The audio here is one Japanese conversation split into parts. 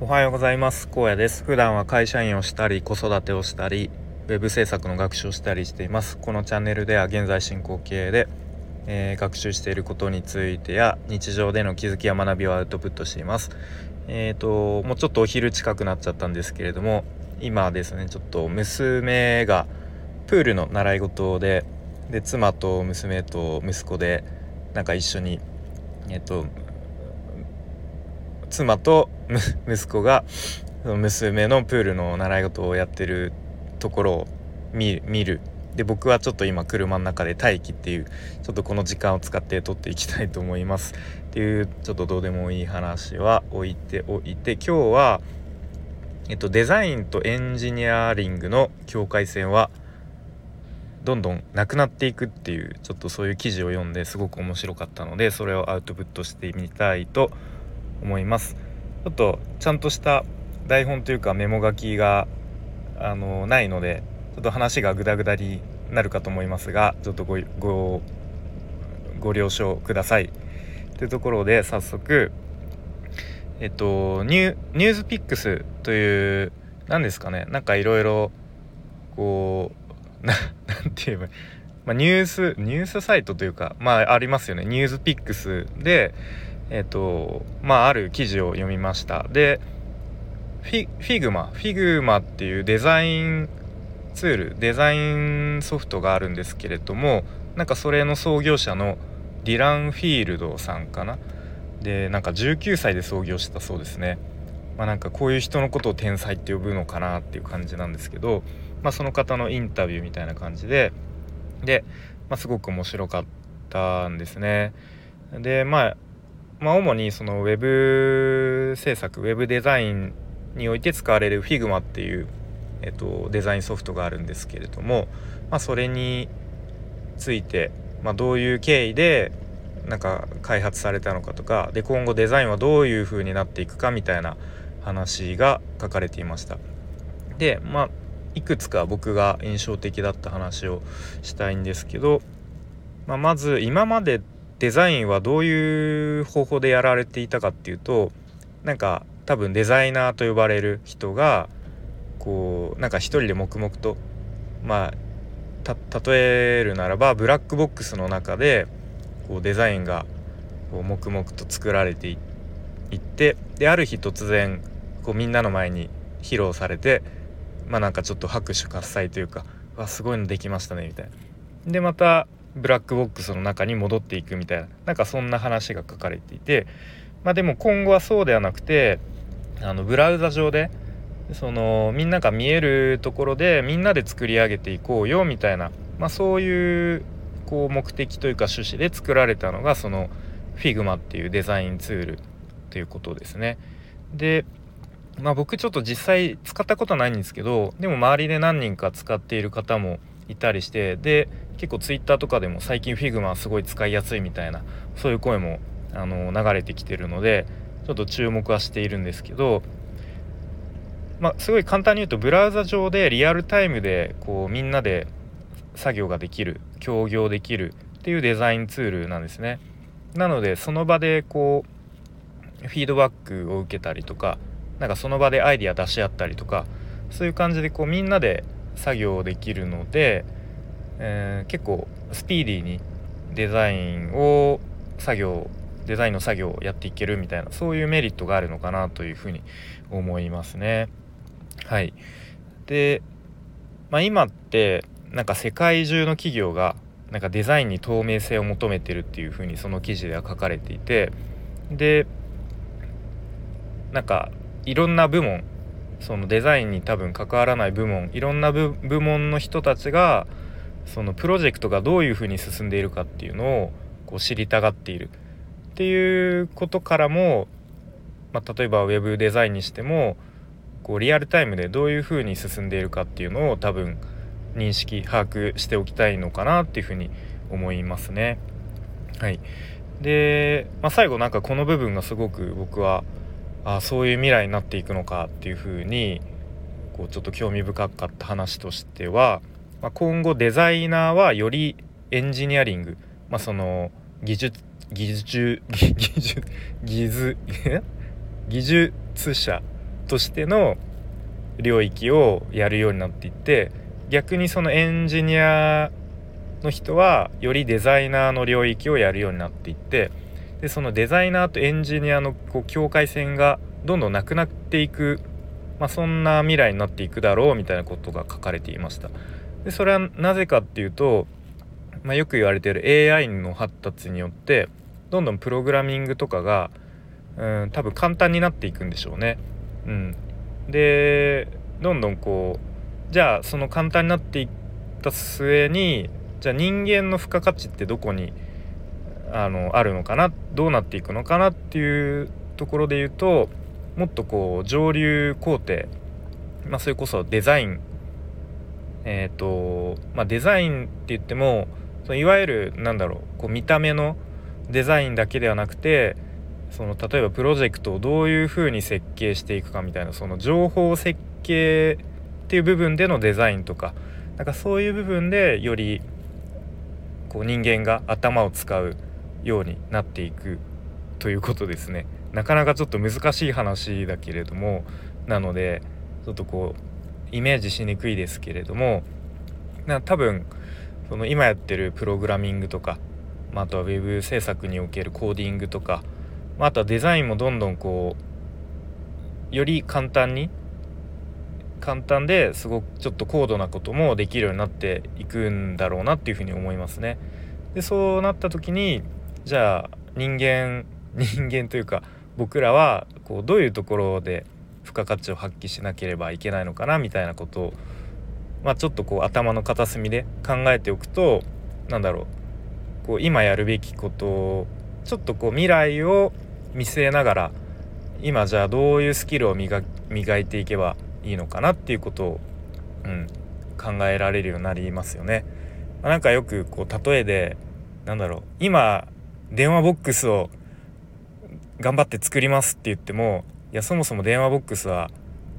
おはようございます。高野です。普段は会社員をしたり子育てをしたりウェブ制作の学習をしたりしています。このチャンネルでは現在進行形で、えー、学習していることについてや日常での気づきや学びをアウトプットしています。えっ、ー、ともうちょっとお昼近くなっちゃったんですけれども今ですねちょっと娘がプールの習い事でで妻と娘と息子でなんか一緒にえっ、ー、と妻と息子が娘のプールの習い事をやってるところを見るで僕はちょっと今車の中で待機っていうちょっとこの時間を使って撮っていきたいと思いますっていうちょっとどうでもいい話は置いておいて今日は、えっと、デザインとエンジニアリングの境界線はどんどんなくなっていくっていうちょっとそういう記事を読んですごく面白かったのでそれをアウトプットしてみたいと思います。思います。ちょっとちゃんとした台本というかメモ書きがあのないのでちょっと話がグダグダになるかと思いますがちょっとごごご了承ください。というところで早速えっとニュニュースピックスという何ですかねなんかいろいろこう ななんて言えばまあ、ニュースニュースサイトというかまあありますよね。ニュースピックスでえっ、とまあある記事を読みました。でフィ Figma Figma っていうデザインツールデザインソフトがあるんですけれどもなんかそれの創業者のディラン・フィールドさんかな？でなんか19歳で創業したそうですね。まあなんかこういう人のことを天才って呼ぶのかなっていう感じなんですけど、まあ、その方のインタビューみたいな感じでで、まあ、すごく面白かったんですね。でまあまあ、主にそのウェブ制作ウェブデザインにおいて使われる Figma っていう、えっと、デザインソフトがあるんですけれども、まあ、それについて、まあ、どういう経緯でなんか開発されたのかとかで今後デザインはどういう風になっていくかみたいな話が書かれていました。でまあいくつか僕が印象的だった話をしたいんですけど、まあ、まず今までデザインはどういう方法でやられていたかっていうとなんか多分デザイナーと呼ばれる人がこうなんか一人で黙々とまあ例えるならばブラックボックスの中でこうデザインがこう黙々と作られていってである日突然こうみんなの前に披露されてまあなんかちょっと拍手喝采というか「わすごいのできましたね」みたいな。でまたブラックボックスの中に戻っていくみたいななんかそんな話が書かれていてまあでも今後はそうではなくてあのブラウザ上でそのみんなが見えるところでみんなで作り上げていこうよみたいな、まあ、そういうこう目的というか趣旨で作られたのがその Figma っていうデザインツールということですね。でまあ僕ちょっと実際使ったことないんですけどでも周りで何人か使っている方もいたりしてで結構 Twitter とかでも最近 Figma すごい使いやすいみたいなそういう声もあの流れてきてるのでちょっと注目はしているんですけど、まあ、すごい簡単に言うとブラウザ上でリアルタイムでこうみんなで作業ができる協業できるっていうデザインツールなんですね。なのでその場でこうフィードバックを受けたりとかなんかその場でアイディア出し合ったりとかそういう感じでこうみんなで作業できるので、えー、結構スピーディーにデザインを作業デザインの作業をやっていけるみたいなそういうメリットがあるのかなというふうに思いますね。はい、で、まあ、今ってなんか世界中の企業がなんかデザインに透明性を求めてるっていうふうにその記事では書かれていてでなんかいろんな部門そのデザインに多分関わらない部門いろんな部門の人たちがそのプロジェクトがどういうふうに進んでいるかっていうのをこう知りたがっているっていうことからも、まあ、例えばウェブデザインにしてもこうリアルタイムでどういうふうに進んでいるかっていうのを多分認識把握しておきたいのかなっていうふうに思いますね。はい、で、まあ、最後なんかこの部分がすごく僕はあそういう未来になっていくのかっていうふうにこうちょっと興味深かった話としては、まあ、今後デザイナーはよりエンジニアリング、まあ、その技術技術技術技術技術者としての領域をやるようになっていって逆にそのエンジニアの人はよりデザイナーの領域をやるようになっていってでそのデザイナーとエンジニアのこう境界線がどんどんなくなっていく、まあ、そんな未来になっていくだろうみたいなことが書かれていました。でそれはなぜかっていうと、まあ、よく言われてる AI の発達によってどんどんプログラミングとかがうん多分簡単になっていくんでしょうね。うん、でどんどんこうじゃあその簡単になっていった末にじゃあ人間の付加価値ってどこにあのあるのかな？どうなっていくのかなっていうところで言うともっとこう上流工程、まあ、それこそデザインえっ、ー、とまあデザインって言ってもそのいわゆるなんだろうこう見た目のデザインだけではなくてその例えばプロジェクトをどういうふうに設計していくかみたいなその情報設計っていう部分でのデザインとかなんかそういう部分でよりこう人間が頭を使うようになっていくということですね。なかなかちょっと難しい話だけれどもなのでちょっとこうイメージしにくいですけれどもな多分その今やってるプログラミングとか、まあ、とは web 制作におけるコーディングとかまあ、あとはデザインもどんどんこうより簡単に簡単ですごくちょっと高度なこともできるようになっていくんだろうなっていうふうに思いますね。でそうなった時にじゃあ人間 人間というか僕らはこうどういうところで付加価値を発揮しなければいけないのかなみたいなことを、まあ、ちょっとこう頭の片隅で考えておくと何だろうこう今やるべきことをちょっとこう未来を見据えながら今じゃあどういうスキルを 磨いていけばいいのかなっていうことを、うん、考えられるようになりますよね。まあ、なんかよくこう例えでなんだろう今電話ボックスを頑張って作りますって言ってもいやそもそも電話ボックスは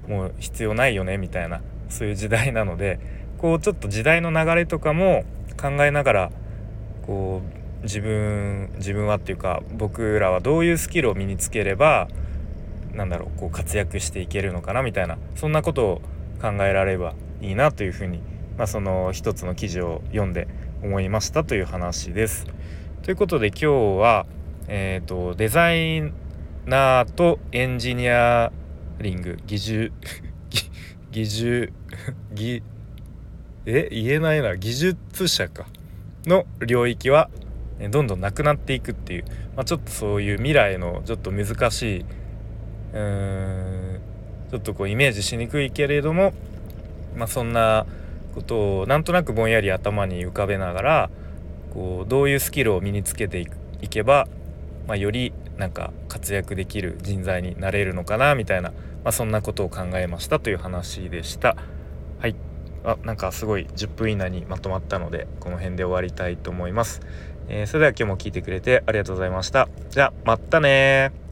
もう必要ないよねみたいなそういう時代なのでこうちょっと時代の流れとかも考えながらこう自分自分はっていうか僕らはどういうスキルを身につければなんだろうこう活躍していけるのかなみたいなそんなことを考えられればいいなというふうに、まあ、その一つの記事を読んで思いましたという話です。ということで今日は、えーと、デザイナーとエンジニアリング技術 技術技え言えないな。技術者かの領域はどんどんなくなっていくっていう、まあ、ちょっとそういう未来のちょっと難しいうーんちょっとこうイメージしにくいけれども、まあ、そんなことをなんとなくぼんやり頭に浮かべながらこうどういうスキルを身につけていけば、まあ、よりなんか活躍できる人材になれるのかなみたいな、まあ、そんなことを考えましたという話でした。はいあなんかすごい10分以内にまとまったのでこの辺で終わりたいと思います。えー、それでは今日も聞いてくれてありがとうございました。じゃあまたね